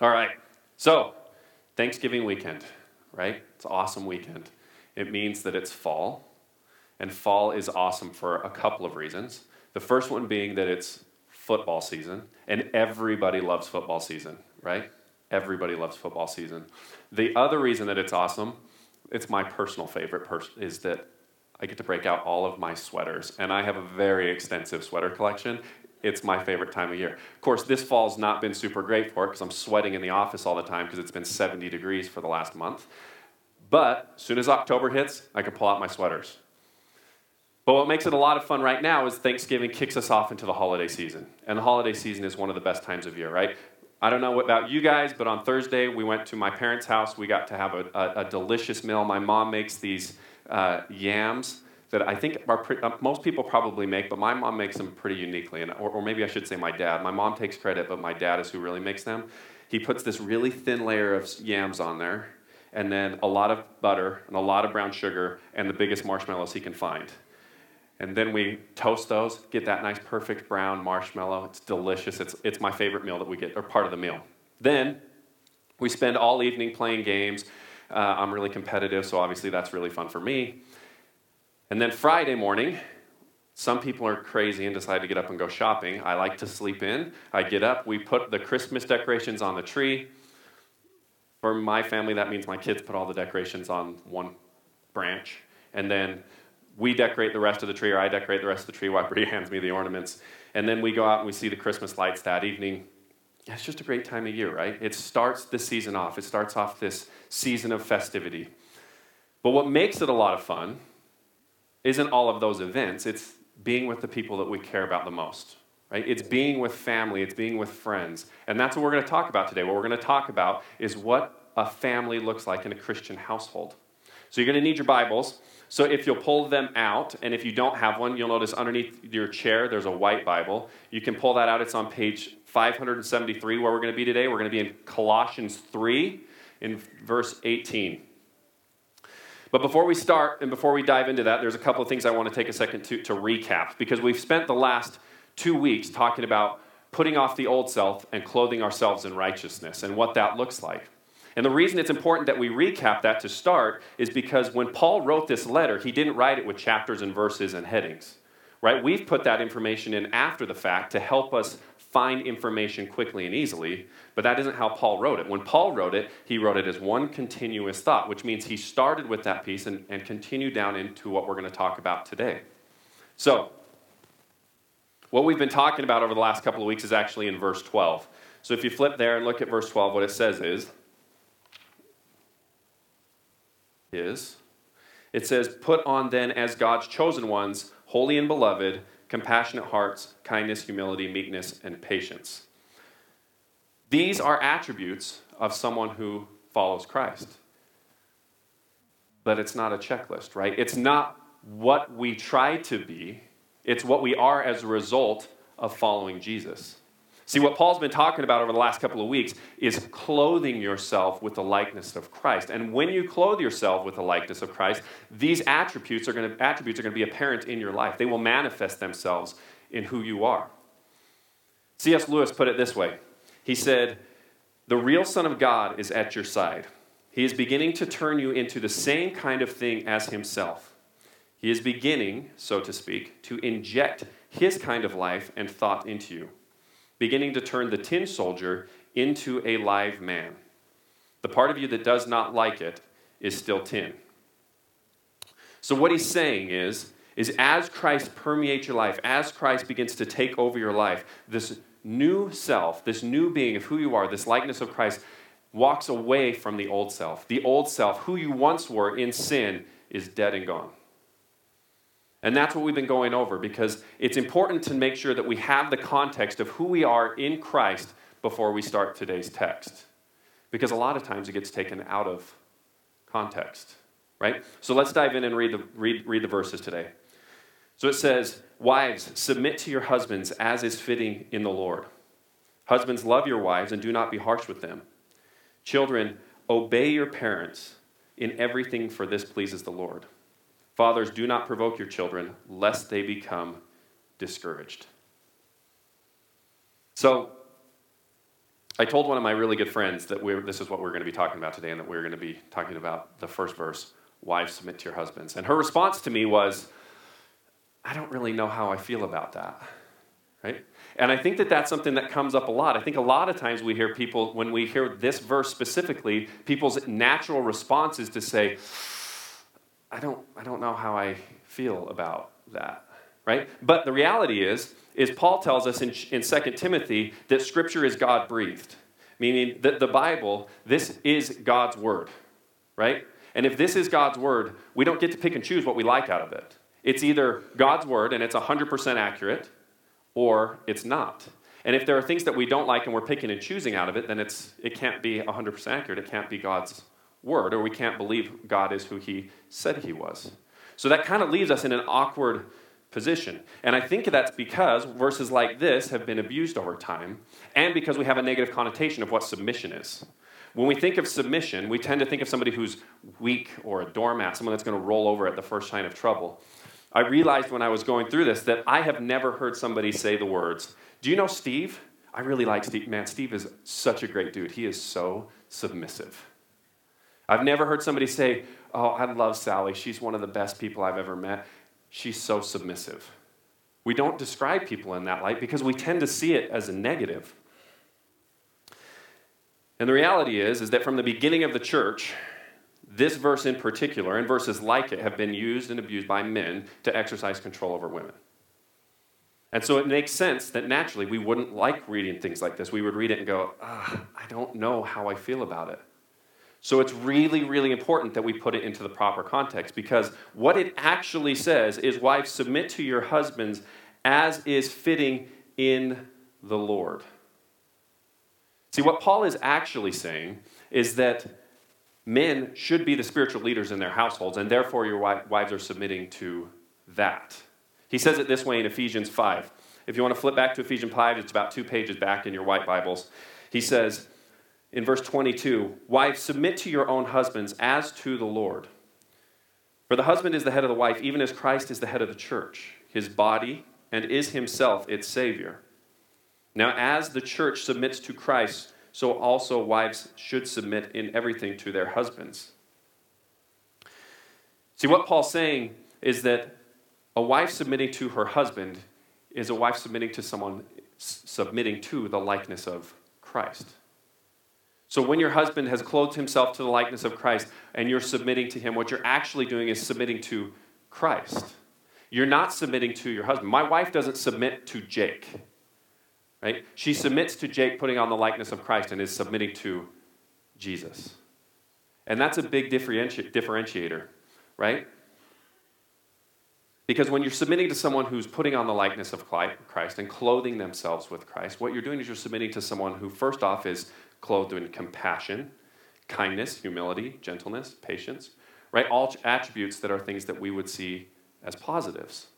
All right. So, Thanksgiving weekend, right? It's an awesome weekend. It means that it's fall, and fall is awesome for a couple of reasons. The first one being that it's football season, and everybody loves football season, right? Everybody loves football season. The other reason that it's awesome, it's my personal favorite, pers- is that I get to break out all of my sweaters, and I have a very extensive sweater collection. It's my favorite time of year. Of course, this fall's not been super great for it because I'm sweating in the office all the time because it's been 70 degrees for the last month. But as soon as October hits, I can pull out my sweaters. But what makes it a lot of fun right now is Thanksgiving kicks us off into the holiday season. And the holiday season is one of the best times of year, right? I don't know about you guys, but on Thursday we went to my parents' house. We got to have a, a, a delicious meal. My mom makes these uh, yams that I think pre- uh, most people probably make, but my mom makes them pretty uniquely. And, or, or maybe I should say my dad. My mom takes credit, but my dad is who really makes them. He puts this really thin layer of yams on there, and then a lot of butter and a lot of brown sugar and the biggest marshmallows he can find. And then we toast those, get that nice perfect brown marshmallow. It's delicious. It's, it's my favorite meal that we get, or part of the meal. Then we spend all evening playing games. Uh, I'm really competitive, so obviously that's really fun for me. And then Friday morning, some people are crazy and decide to get up and go shopping. I like to sleep in. I get up, we put the Christmas decorations on the tree. For my family, that means my kids put all the decorations on one branch. And then we decorate the rest of the tree, or I decorate the rest of the tree while Bree hands me the ornaments. And then we go out and we see the Christmas lights that evening. It's just a great time of year, right? It starts the season off. It starts off this season of festivity. But what makes it a lot of fun isn't all of those events, it's being with the people that we care about the most, right? It's being with family, it's being with friends. And that's what we're going to talk about today. What we're going to talk about is what a family looks like in a Christian household. So you're going to need your Bibles. So if you'll pull them out, and if you don't have one, you'll notice underneath your chair there's a white Bible. You can pull that out. It's on page 573 where we're going to be today. We're going to be in Colossians 3 in verse 18. But before we start and before we dive into that, there's a couple of things I want to take a second to, to recap because we've spent the last two weeks talking about putting off the old self and clothing ourselves in righteousness and what that looks like. And the reason it's important that we recap that to start is because when Paul wrote this letter, he didn't write it with chapters and verses and headings. Right? We've put that information in after the fact to help us find information quickly and easily, but that isn't how Paul wrote it. When Paul wrote it, he wrote it as one continuous thought, which means he started with that piece and, and continued down into what we're going to talk about today. So, what we've been talking about over the last couple of weeks is actually in verse 12. So, if you flip there and look at verse 12, what it says is, is it says, Put on then as God's chosen ones, holy and beloved, compassionate hearts, kindness, humility, meekness, and patience. These are attributes of someone who follows Christ. But it's not a checklist, right? It's not what we try to be, it's what we are as a result of following Jesus. See, what Paul's been talking about over the last couple of weeks is clothing yourself with the likeness of Christ. And when you clothe yourself with the likeness of Christ, these attributes are going to, attributes are going to be apparent in your life. They will manifest themselves in who you are. C.S. Lewis put it this way He said, The real Son of God is at your side. He is beginning to turn you into the same kind of thing as Himself. He is beginning, so to speak, to inject His kind of life and thought into you beginning to turn the tin soldier into a live man. The part of you that does not like it is still tin. So, what he's saying is, is as Christ permeates your life, as Christ begins to take over your life, this new self, this new being of who you are, this likeness of Christ, walks away from the old self. The old self, who you once were in sin, is dead and gone. And that's what we've been going over because it's important to make sure that we have the context of who we are in Christ before we start today's text. Because a lot of times it gets taken out of context, right? So let's dive in and read the, read, read the verses today. So it says, Wives, submit to your husbands as is fitting in the Lord. Husbands, love your wives and do not be harsh with them. Children, obey your parents in everything, for this pleases the Lord. Fathers, do not provoke your children, lest they become discouraged. So, I told one of my really good friends that this is what we're going to be talking about today and that we're going to be talking about the first verse wives submit to your husbands. And her response to me was, I don't really know how I feel about that. Right? And I think that that's something that comes up a lot. I think a lot of times we hear people, when we hear this verse specifically, people's natural response is to say, I don't, I don't know how I feel about that. Right? But the reality is, is Paul tells us in, in 2 Timothy that Scripture is God breathed, meaning that the Bible, this is God's Word. Right? And if this is God's word, we don't get to pick and choose what we like out of it. It's either God's word and it's 100% accurate, or it's not. And if there are things that we don't like and we're picking and choosing out of it, then it's, it can't be 100% accurate. It can't be God's word, or we can't believe God is who he said he was. So that kind of leaves us in an awkward position. And I think that's because verses like this have been abused over time, and because we have a negative connotation of what submission is. When we think of submission, we tend to think of somebody who's weak or a doormat, someone that's going to roll over at the first sign of trouble. I realized when I was going through this that I have never heard somebody say the words, Do you know Steve? I really like Steve. Man, Steve is such a great dude. He is so submissive. I've never heard somebody say, Oh, I love Sally. She's one of the best people I've ever met. She's so submissive. We don't describe people in that light because we tend to see it as a negative. And the reality is, is that from the beginning of the church, this verse in particular, and verses like it, have been used and abused by men to exercise control over women. And so it makes sense that naturally we wouldn't like reading things like this. We would read it and go, ah, I don't know how I feel about it. So it's really, really important that we put it into the proper context because what it actually says is, Wives, submit to your husbands as is fitting in the Lord. See, what Paul is actually saying is that men should be the spiritual leaders in their households, and therefore your wives are submitting to that. He says it this way in Ephesians 5. If you want to flip back to Ephesians 5, it's about two pages back in your white Bibles. He says in verse 22 Wives, submit to your own husbands as to the Lord. For the husband is the head of the wife, even as Christ is the head of the church, his body, and is himself its Savior. Now, as the church submits to Christ, so also wives should submit in everything to their husbands. See, what Paul's saying is that a wife submitting to her husband is a wife submitting to someone submitting to the likeness of Christ. So when your husband has clothed himself to the likeness of Christ and you're submitting to him, what you're actually doing is submitting to Christ. You're not submitting to your husband. My wife doesn't submit to Jake. Right? She submits to Jake putting on the likeness of Christ and is submitting to Jesus. And that's a big differenti- differentiator, right? Because when you're submitting to someone who's putting on the likeness of Christ and clothing themselves with Christ, what you're doing is you're submitting to someone who, first off, is clothed in compassion, kindness, humility, gentleness, patience, right? All attributes that are things that we would see as positives.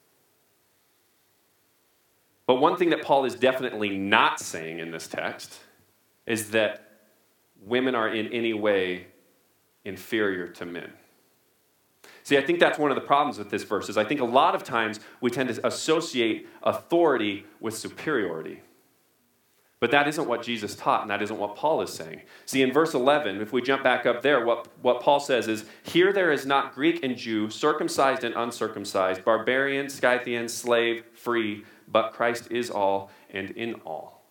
But one thing that Paul is definitely not saying in this text is that women are in any way inferior to men. See, I think that's one of the problems with this verse is I think a lot of times we tend to associate authority with superiority. But that isn't what Jesus taught, and that isn't what Paul is saying. See, in verse 11, if we jump back up there, what, what Paul says is Here there is not Greek and Jew, circumcised and uncircumcised, barbarian, Scythian, slave, free, but Christ is all and in all.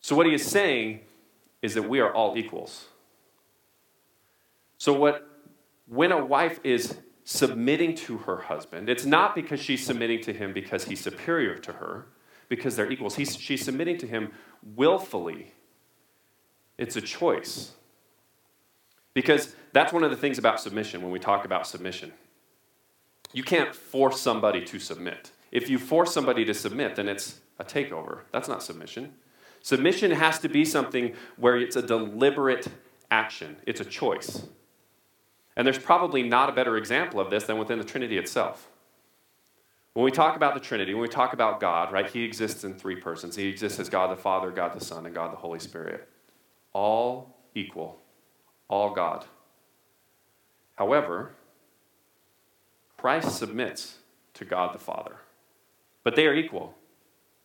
So, what he is saying is that we are all equals. So, what, when a wife is submitting to her husband, it's not because she's submitting to him because he's superior to her, because they're equals. He's, she's submitting to him willfully. It's a choice. Because that's one of the things about submission when we talk about submission. You can't force somebody to submit. If you force somebody to submit, then it's a takeover. That's not submission. Submission has to be something where it's a deliberate action, it's a choice. And there's probably not a better example of this than within the Trinity itself. When we talk about the Trinity, when we talk about God, right, He exists in three persons. He exists as God the Father, God the Son, and God the Holy Spirit. All equal, all God. However, Christ submits to God the Father. But they are equal.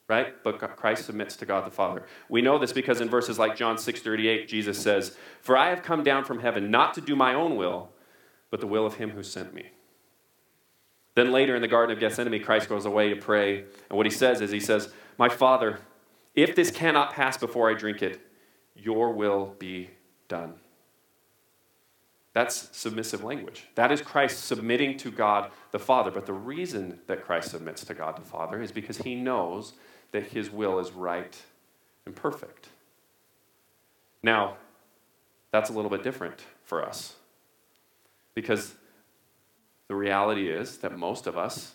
right? But Christ submits to God the Father. We know this because in verses like John 6:38, Jesus says, "For I have come down from heaven not to do my own will, but the will of him who sent me." Then later in the Garden of Gethsemane, Christ goes away to pray, and what he says is, he says, "My Father, if this cannot pass before I drink it, your will be done." That's submissive language. That is Christ submitting to God the Father. But the reason that Christ submits to God the Father is because he knows that his will is right and perfect. Now, that's a little bit different for us. Because the reality is that most of us,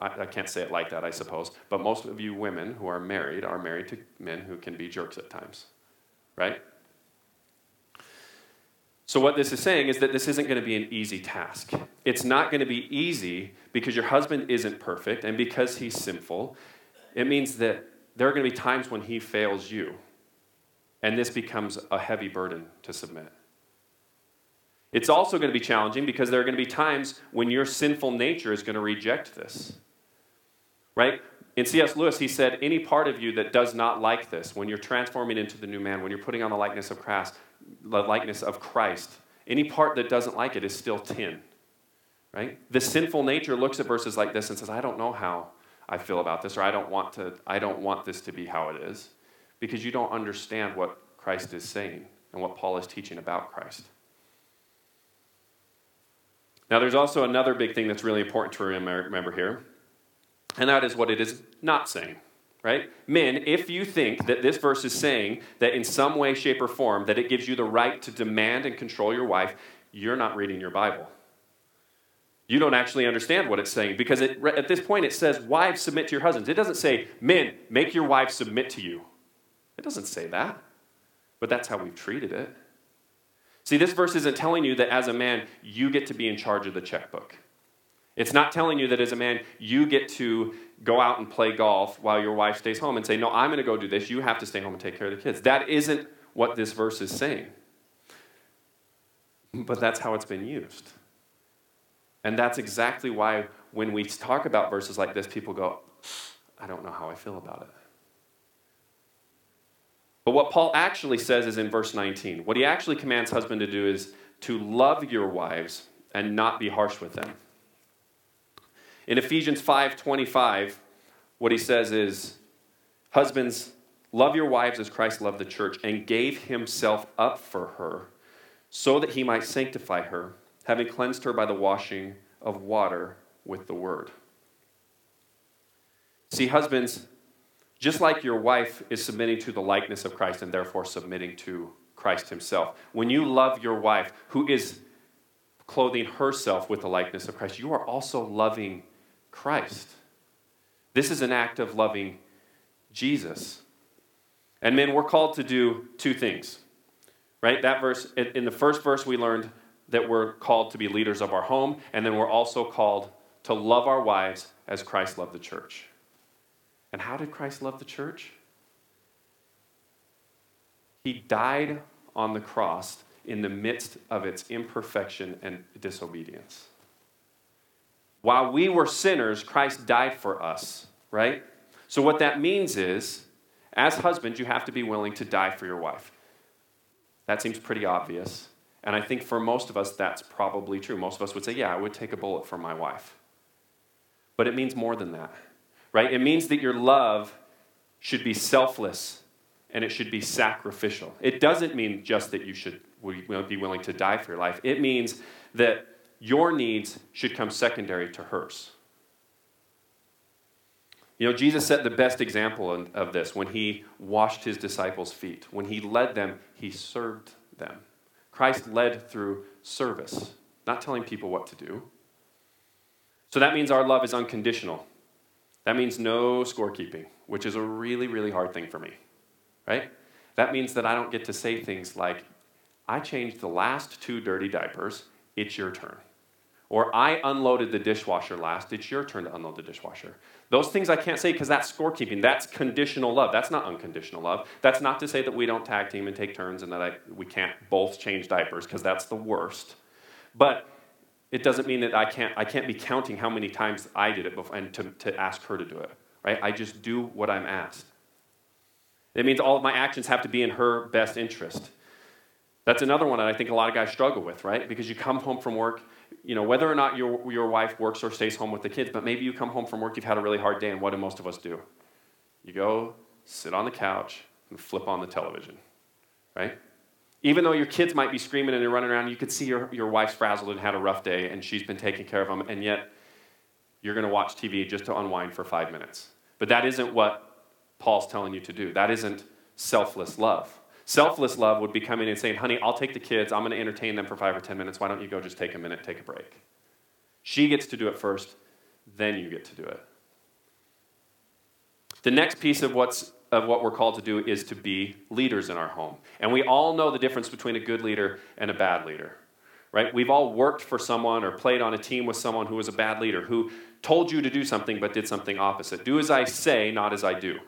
I, can't say it like that, I suppose, but most of you women who are married are married to men who can be jerks at times, right? So, what this is saying is that this isn't going to be an easy task. It's not going to be easy because your husband isn't perfect and because he's sinful. It means that there are going to be times when he fails you, and this becomes a heavy burden to submit. It's also going to be challenging because there are going to be times when your sinful nature is going to reject this. Right? In C.S. Lewis, he said, Any part of you that does not like this, when you're transforming into the new man, when you're putting on the likeness of Christ, the likeness of Christ. Any part that doesn't like it is still tin. Right? The sinful nature looks at verses like this and says, I don't know how I feel about this, or I don't want to, I don't want this to be how it is. Because you don't understand what Christ is saying and what Paul is teaching about Christ. Now, there's also another big thing that's really important to remember here, and that is what it is not saying right? Men, if you think that this verse is saying that in some way, shape, or form that it gives you the right to demand and control your wife, you're not reading your Bible. You don't actually understand what it's saying because it, at this point it says, Wives, submit to your husbands. It doesn't say, Men, make your wives submit to you. It doesn't say that, but that's how we've treated it. See, this verse isn't telling you that as a man, you get to be in charge of the checkbook. It's not telling you that as a man, you get to go out and play golf while your wife stays home and say, No, I'm going to go do this. You have to stay home and take care of the kids. That isn't what this verse is saying. But that's how it's been used. And that's exactly why when we talk about verses like this, people go, I don't know how I feel about it. But what Paul actually says is in verse 19. What he actually commands husband to do is to love your wives and not be harsh with them. In Ephesians 5:25, what he says is, "Husbands, love your wives as Christ loved the church and gave himself up for her, so that he might sanctify her, having cleansed her by the washing of water with the word." See, husbands, just like your wife is submitting to the likeness of Christ and therefore submitting to Christ himself, when you love your wife who is clothing herself with the likeness of Christ, you are also loving Christ. This is an act of loving Jesus. And men, we're called to do two things. Right? That verse, in the first verse, we learned that we're called to be leaders of our home, and then we're also called to love our wives as Christ loved the church. And how did Christ love the church? He died on the cross in the midst of its imperfection and disobedience. While we were sinners, Christ died for us, right? So, what that means is, as husbands, you have to be willing to die for your wife. That seems pretty obvious. And I think for most of us, that's probably true. Most of us would say, Yeah, I would take a bullet for my wife. But it means more than that, right? It means that your love should be selfless and it should be sacrificial. It doesn't mean just that you should be willing to die for your life, it means that your needs should come secondary to hers. You know, Jesus set the best example of this when he washed his disciples' feet. When he led them, he served them. Christ led through service, not telling people what to do. So that means our love is unconditional. That means no scorekeeping, which is a really, really hard thing for me, right? That means that I don't get to say things like, I changed the last two dirty diapers, it's your turn. Or I unloaded the dishwasher last. It's your turn to unload the dishwasher. Those things I can't say because that's scorekeeping. That's conditional love. That's not unconditional love. That's not to say that we don't tag team and take turns and that I, we can't both change diapers because that's the worst. But it doesn't mean that I can't, I can't be counting how many times I did it before, and to, to ask her to do it. right? I just do what I'm asked. It means all of my actions have to be in her best interest. That's another one that I think a lot of guys struggle with, right? Because you come home from work, you know, whether or not your, your wife works or stays home with the kids, but maybe you come home from work, you've had a really hard day, and what do most of us do? You go sit on the couch and flip on the television, right? Even though your kids might be screaming and they're running around, you could see your, your wife's frazzled and had a rough day, and she's been taking care of them, and yet you're going to watch TV just to unwind for five minutes. But that isn't what Paul's telling you to do. That isn't selfless love. Selfless love would be coming and saying, honey, I'll take the kids. I'm going to entertain them for five or 10 minutes. Why don't you go just take a minute, take a break? She gets to do it first, then you get to do it. The next piece of what's of what we're called to do is to be leaders in our home. And we all know the difference between a good leader and a bad leader. Right? We've all worked for someone or played on a team with someone who was a bad leader, who told you to do something but did something opposite. Do as I say, not as I do.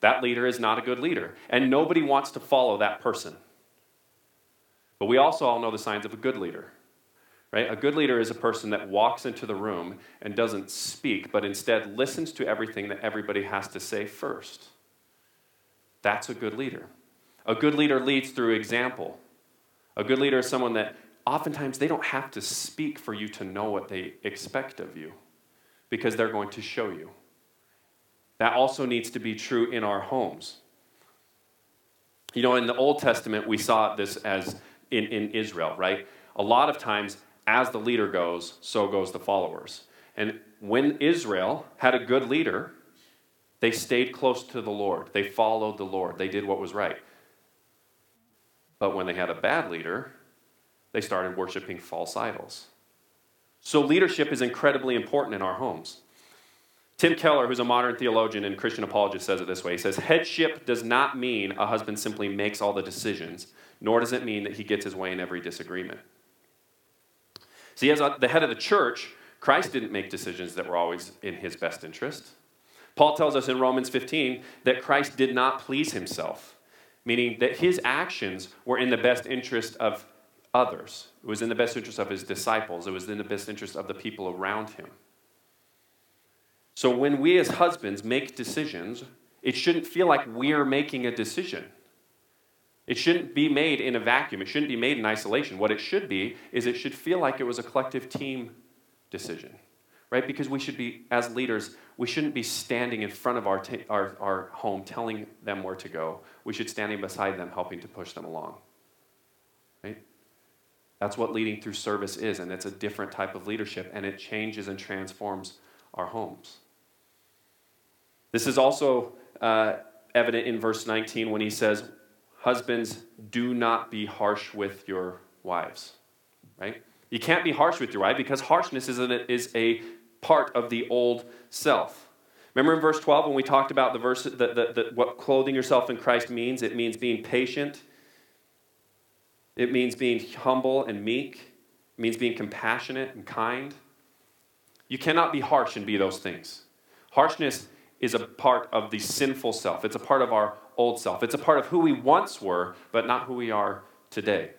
That leader is not a good leader. And nobody wants to follow that person. But we also all know the signs of a good leader. Right? A good leader is a person that walks into the room and doesn't speak, but instead listens to everything that everybody has to say first. That's a good leader. A good leader leads through example. A good leader is someone that oftentimes they don't have to speak for you to know what they expect of you because they're going to show you. That also needs to be true in our homes. You know, in the Old Testament, we saw this as in, in Israel, right? A lot of times, as the leader goes, so goes the followers. And when Israel had a good leader, they stayed close to the Lord. They followed the Lord. They did what was right. But when they had a bad leader, they started worshiping false idols. So leadership is incredibly important in our homes. Tim Keller, who's a modern theologian and Christian apologist, says it this way He says, Headship does not mean a husband simply makes all the decisions, nor does it mean that he gets his way in every disagreement. See, as the head of the church, Christ didn't make decisions that were always in his best interest. Paul tells us in Romans 15 that Christ did not please himself, meaning that his actions were in the best interest of others. It was in the best interest of his disciples, it was in the best interest of the people around him. So when we as husbands make decisions, it shouldn't feel like we're making a decision. It shouldn't be made in a vacuum. It shouldn't be made in isolation. What it should be is it should feel like it was a collective team decision right? Because we should be, as leaders, we shouldn't be standing in front of our, t- our, our home telling them where to go. We should be standing beside them, helping to push them along, right? That's what leading through service is, and it's a different type of leadership, and it changes and transforms our homes. This is also uh, evident in verse 19 when he says, Husbands, do not be harsh with your wives, right? You can't be harsh with your wife because harshness is, a is a part of the old self. Remember in verse 12 when we talked about the verse that, that, that what clothing yourself in Christ means? It means being patient. It means being humble and meek. It means being compassionate and kind. You cannot be harsh and be those things. Harshness is a part of the sinful self. It's a part of our old self. It's a part of who we once were, but not who we are today.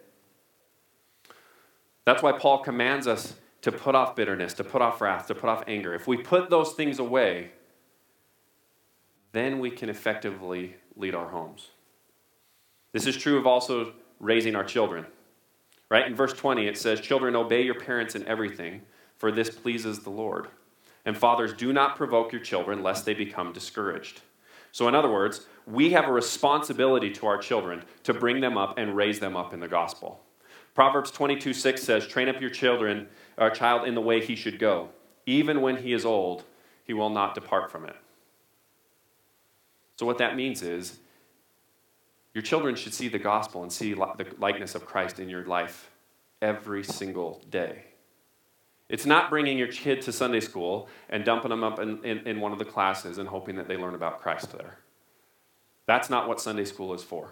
That's why Paul commands us to put off bitterness, to put off wrath, to put off anger. If we put those things away, then we can effectively lead our homes. This is true of also raising our children. Right? In verse 20, it says, Children, obey your parents in everything, for this pleases the Lord. And fathers, do not provoke your children, lest they become discouraged. So, in other words, we have a responsibility to our children to bring them up and raise them up in the gospel. Proverbs 22 6 says, Train up your children, or child in the way he should go. Even when he is old, he will not depart from it. So, what that means is, your children should see the gospel and see the likeness of Christ in your life every single day. It's not bringing your kid to Sunday school and dumping them up in, in, in, one of the classes and hoping that they learn about Christ there. That's not what Sunday school is for.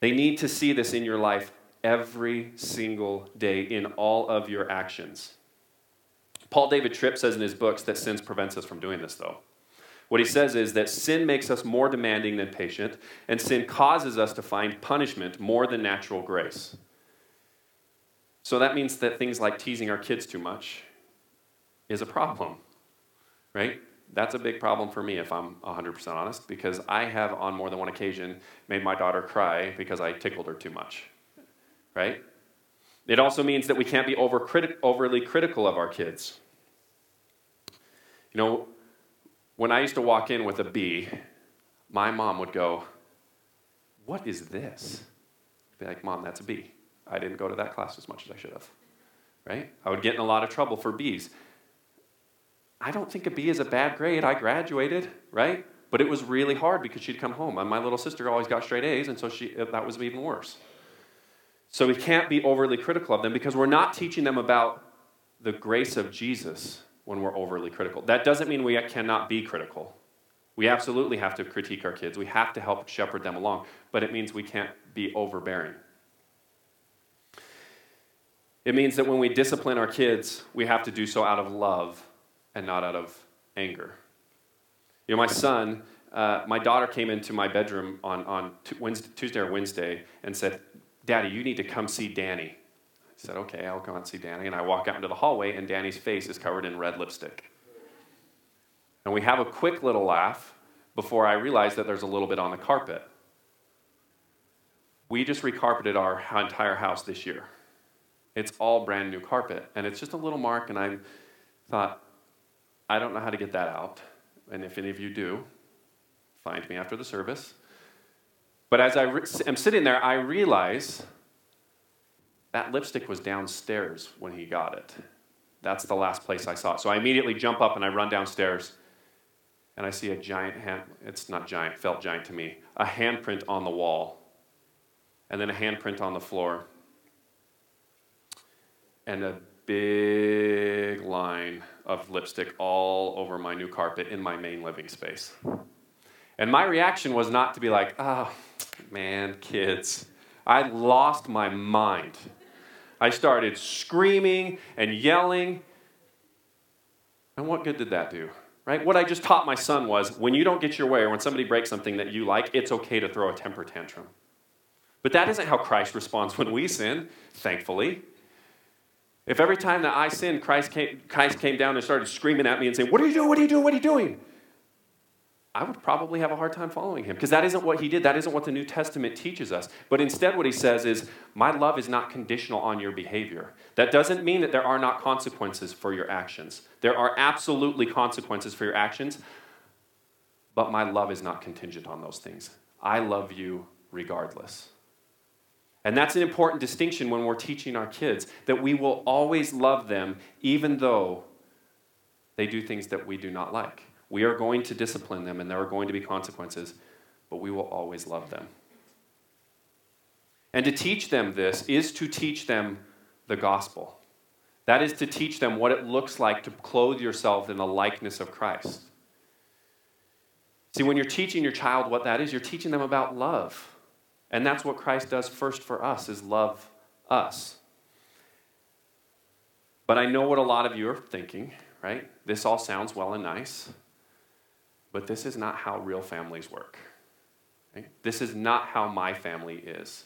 They need to see this in your life every single day in all of your actions. Paul David Tripp says in his books that sin prevents us from doing this, though. What he says is that sin makes us more demanding than patient, and sin causes us to find punishment more than natural grace. So that means that things like teasing our kids too much is a problem. right? That's a big problem for me if I'm 100% honest, because I have on more than one occasion made my daughter cry because I tickled her too much, right? It also means that we can't be over criti- overly critical of our kids. You know, when I used to walk in with a B, my mom would go, What is this? I'd be like, Mom, that's a B. I didn't go to that class as much as I should have. Right? I would get in a lot of trouble for B's. I don't think a B is a bad grade. I graduated, right? But it was really hard because she'd come home. And my little sister always got straight A's, and so she, uh, that was even worse. So we can't be overly critical of them because we're not teaching them about the grace of Jesus when we're overly critical. That doesn't mean we cannot be critical. We absolutely have to critique our kids. We have to help shepherd them along, but it means we can't be overbearing. It means that when we discipline our kids, we have to do so out of love and not out of anger. You know, my son, uh, my daughter came into my bedroom on, on Wednesday, Tuesday or Wednesday and said, Daddy, you need to come see Danny. I said, Okay, I'll go and see Danny. And I walk out into the hallway, and Danny's face is covered in red lipstick. And we have a quick little laugh before I realize that there's a little bit on the carpet. We just recarpeted our entire house this year. It's all brand new carpet, and it's just a little mark, and I thought, I don't know how to get that out. And if any of you do, find me after the service. But as I re- am sitting there, I realize that lipstick was downstairs when he got it. That's the last place I saw it. So I immediately jump up and I run downstairs and I see a giant hand, it's not giant, felt giant to me, a handprint on the wall, and then a handprint on the floor, and a big line of lipstick all over my new carpet in my main living space. And my reaction was not to be like, oh, man, kids. I lost my mind. I started screaming and yelling. And what good did that do? Right? What I just taught my son was when you don't get your way or when somebody breaks something that you like, it's okay to throw a temper tantrum. But that isn't how Christ responds when we sin, thankfully. If every time that I sinned, Christ came, Christ came down and started screaming at me and saying, What are you doing? What are you doing? What are you doing? I would probably have a hard time following him because that isn't what he did. That isn't what the New Testament teaches us. But instead, what he says is, My love is not conditional on your behavior. That doesn't mean that there are not consequences for your actions. There are absolutely consequences for your actions, but my love is not contingent on those things. I love you regardless. And that's an important distinction when we're teaching our kids that we will always love them even though they do things that we do not like. We are going to discipline them and there are going to be consequences, but we will always love them. And to teach them this is to teach them the gospel. That is to teach them what it looks like to clothe yourself in the likeness of Christ. See, when you're teaching your child what that is, you're teaching them about love. And that's what Christ does first for us is love us. But I know what a lot of you are thinking, right? This all sounds well and nice, but this is not how real families work. Right? This is not how my family is.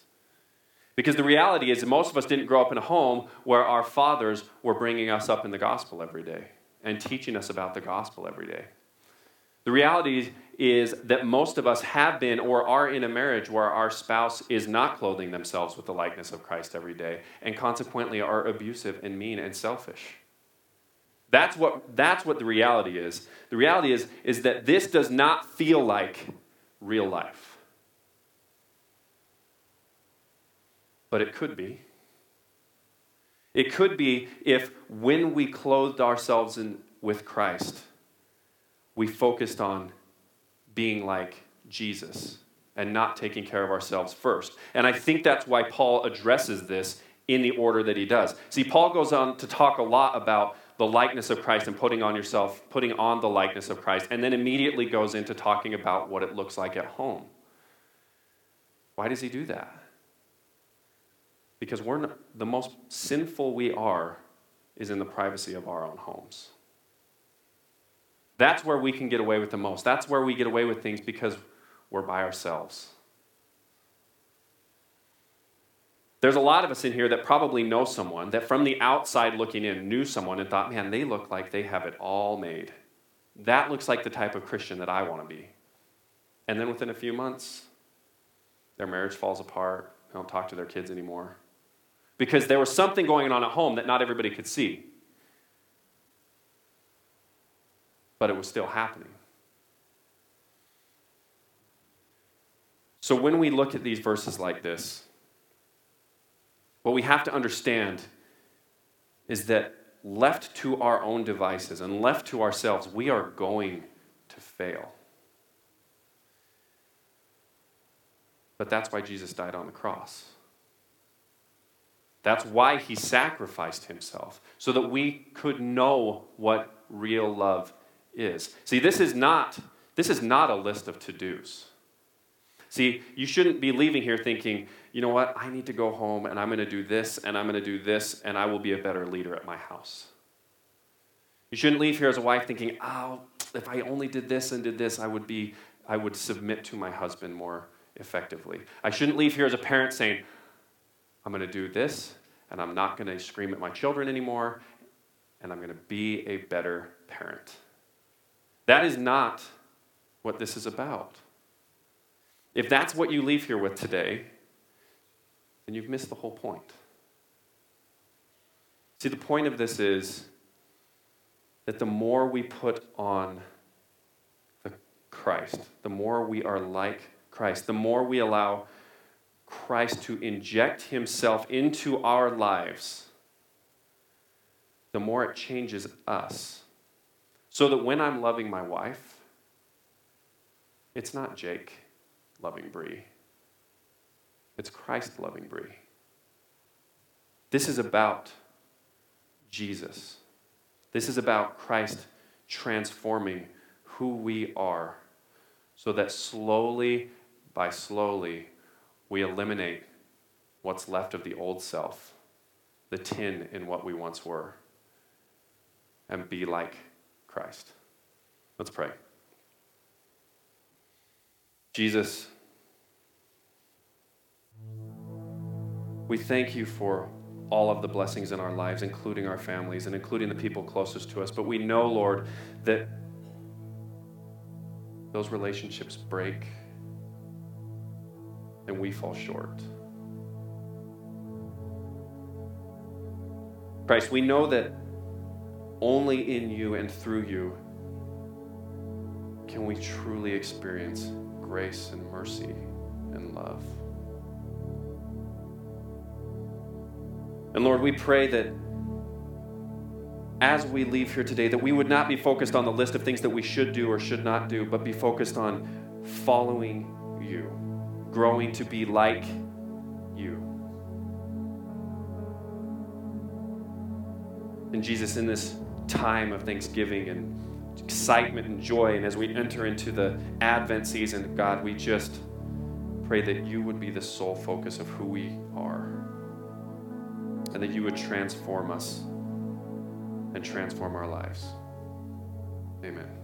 Because the reality is that most of us didn't grow up in a home where our fathers were bringing us up in the gospel every day and teaching us about the gospel every day. The reality is that most of us have been or are in a marriage where our spouse is not clothing themselves with the likeness of Christ every day and consequently are abusive and mean and selfish. That's what, that's what the reality is. The reality is, is that this does not feel like real life. But it could be. It could be if when we clothed ourselves in, with Christ, we focused on being like Jesus and not taking care of ourselves first. And I think that's why Paul addresses this in the order that he does. See, Paul goes on to talk a lot about the likeness of Christ and putting on yourself, putting on the likeness of Christ, and then immediately goes into talking about what it looks like at home. Why does he do that? Because we're not, the most sinful we are is in the privacy of our own homes. That's where we can get away with the most. That's where we get away with things because we're by ourselves. There's a lot of us in here that probably know someone that from the outside looking in knew someone and thought, man, they look like they have it all made. that looks like the type of Christian that I want to be. And then within a few months, their marriage falls apart. They don't talk to their kids anymore. Because there was something going on at home that not everybody could see. But it was still happening. So when we look at these verses like this, what we have to understand is that left to our own devices and left to ourselves, we are going to fail. But that's why Jesus died on the cross. That's why he sacrificed himself, so that we could know what real love is. See, this is not, this is not a list of to-dos. See, you shouldn't be leaving here thinking, you know what, I need to go home and I'm going to do this and I'm going to do this and I will be a better leader at my house. You shouldn't leave here as a wife thinking, oh, if I only did this and did this, I would be, I would submit to my husband more effectively. I shouldn't leave here as a parent saying, I'm going to do this and I'm not going to scream at my children anymore and I'm going to be a better parent. That is not what this is about. If that's what you leave here with today, then you've missed the whole point. See, the point of this is that the more we put on the Christ, the more we are like Christ, the more we allow Christ to inject himself into our lives, the more it changes us. So that when I'm loving my wife, it's not Jake loving Bree. It's Christ loving Bree. This is about Jesus. This is about Christ transforming who we are so that slowly by slowly we eliminate what's left of the old self, the tin in what we once were, and be like Christ. Let's pray. Jesus, we thank you for all of the blessings in our lives, including our families and including the people closest to us. But we know, Lord, that those relationships break and we fall short. Christ, we know that only in you and through you can we truly experience grace and mercy and love. And Lord, we pray that as we leave here today, that we would not be focused on the list of things that we should do or should not do, but be focused on following you, growing to be like you. And Jesus, in this time of thanksgiving and excitement and joy. And as we enter into the Advent season, God, we just pray that you would be the sole focus of who we are and that you would transform us and transform our lives. Amen.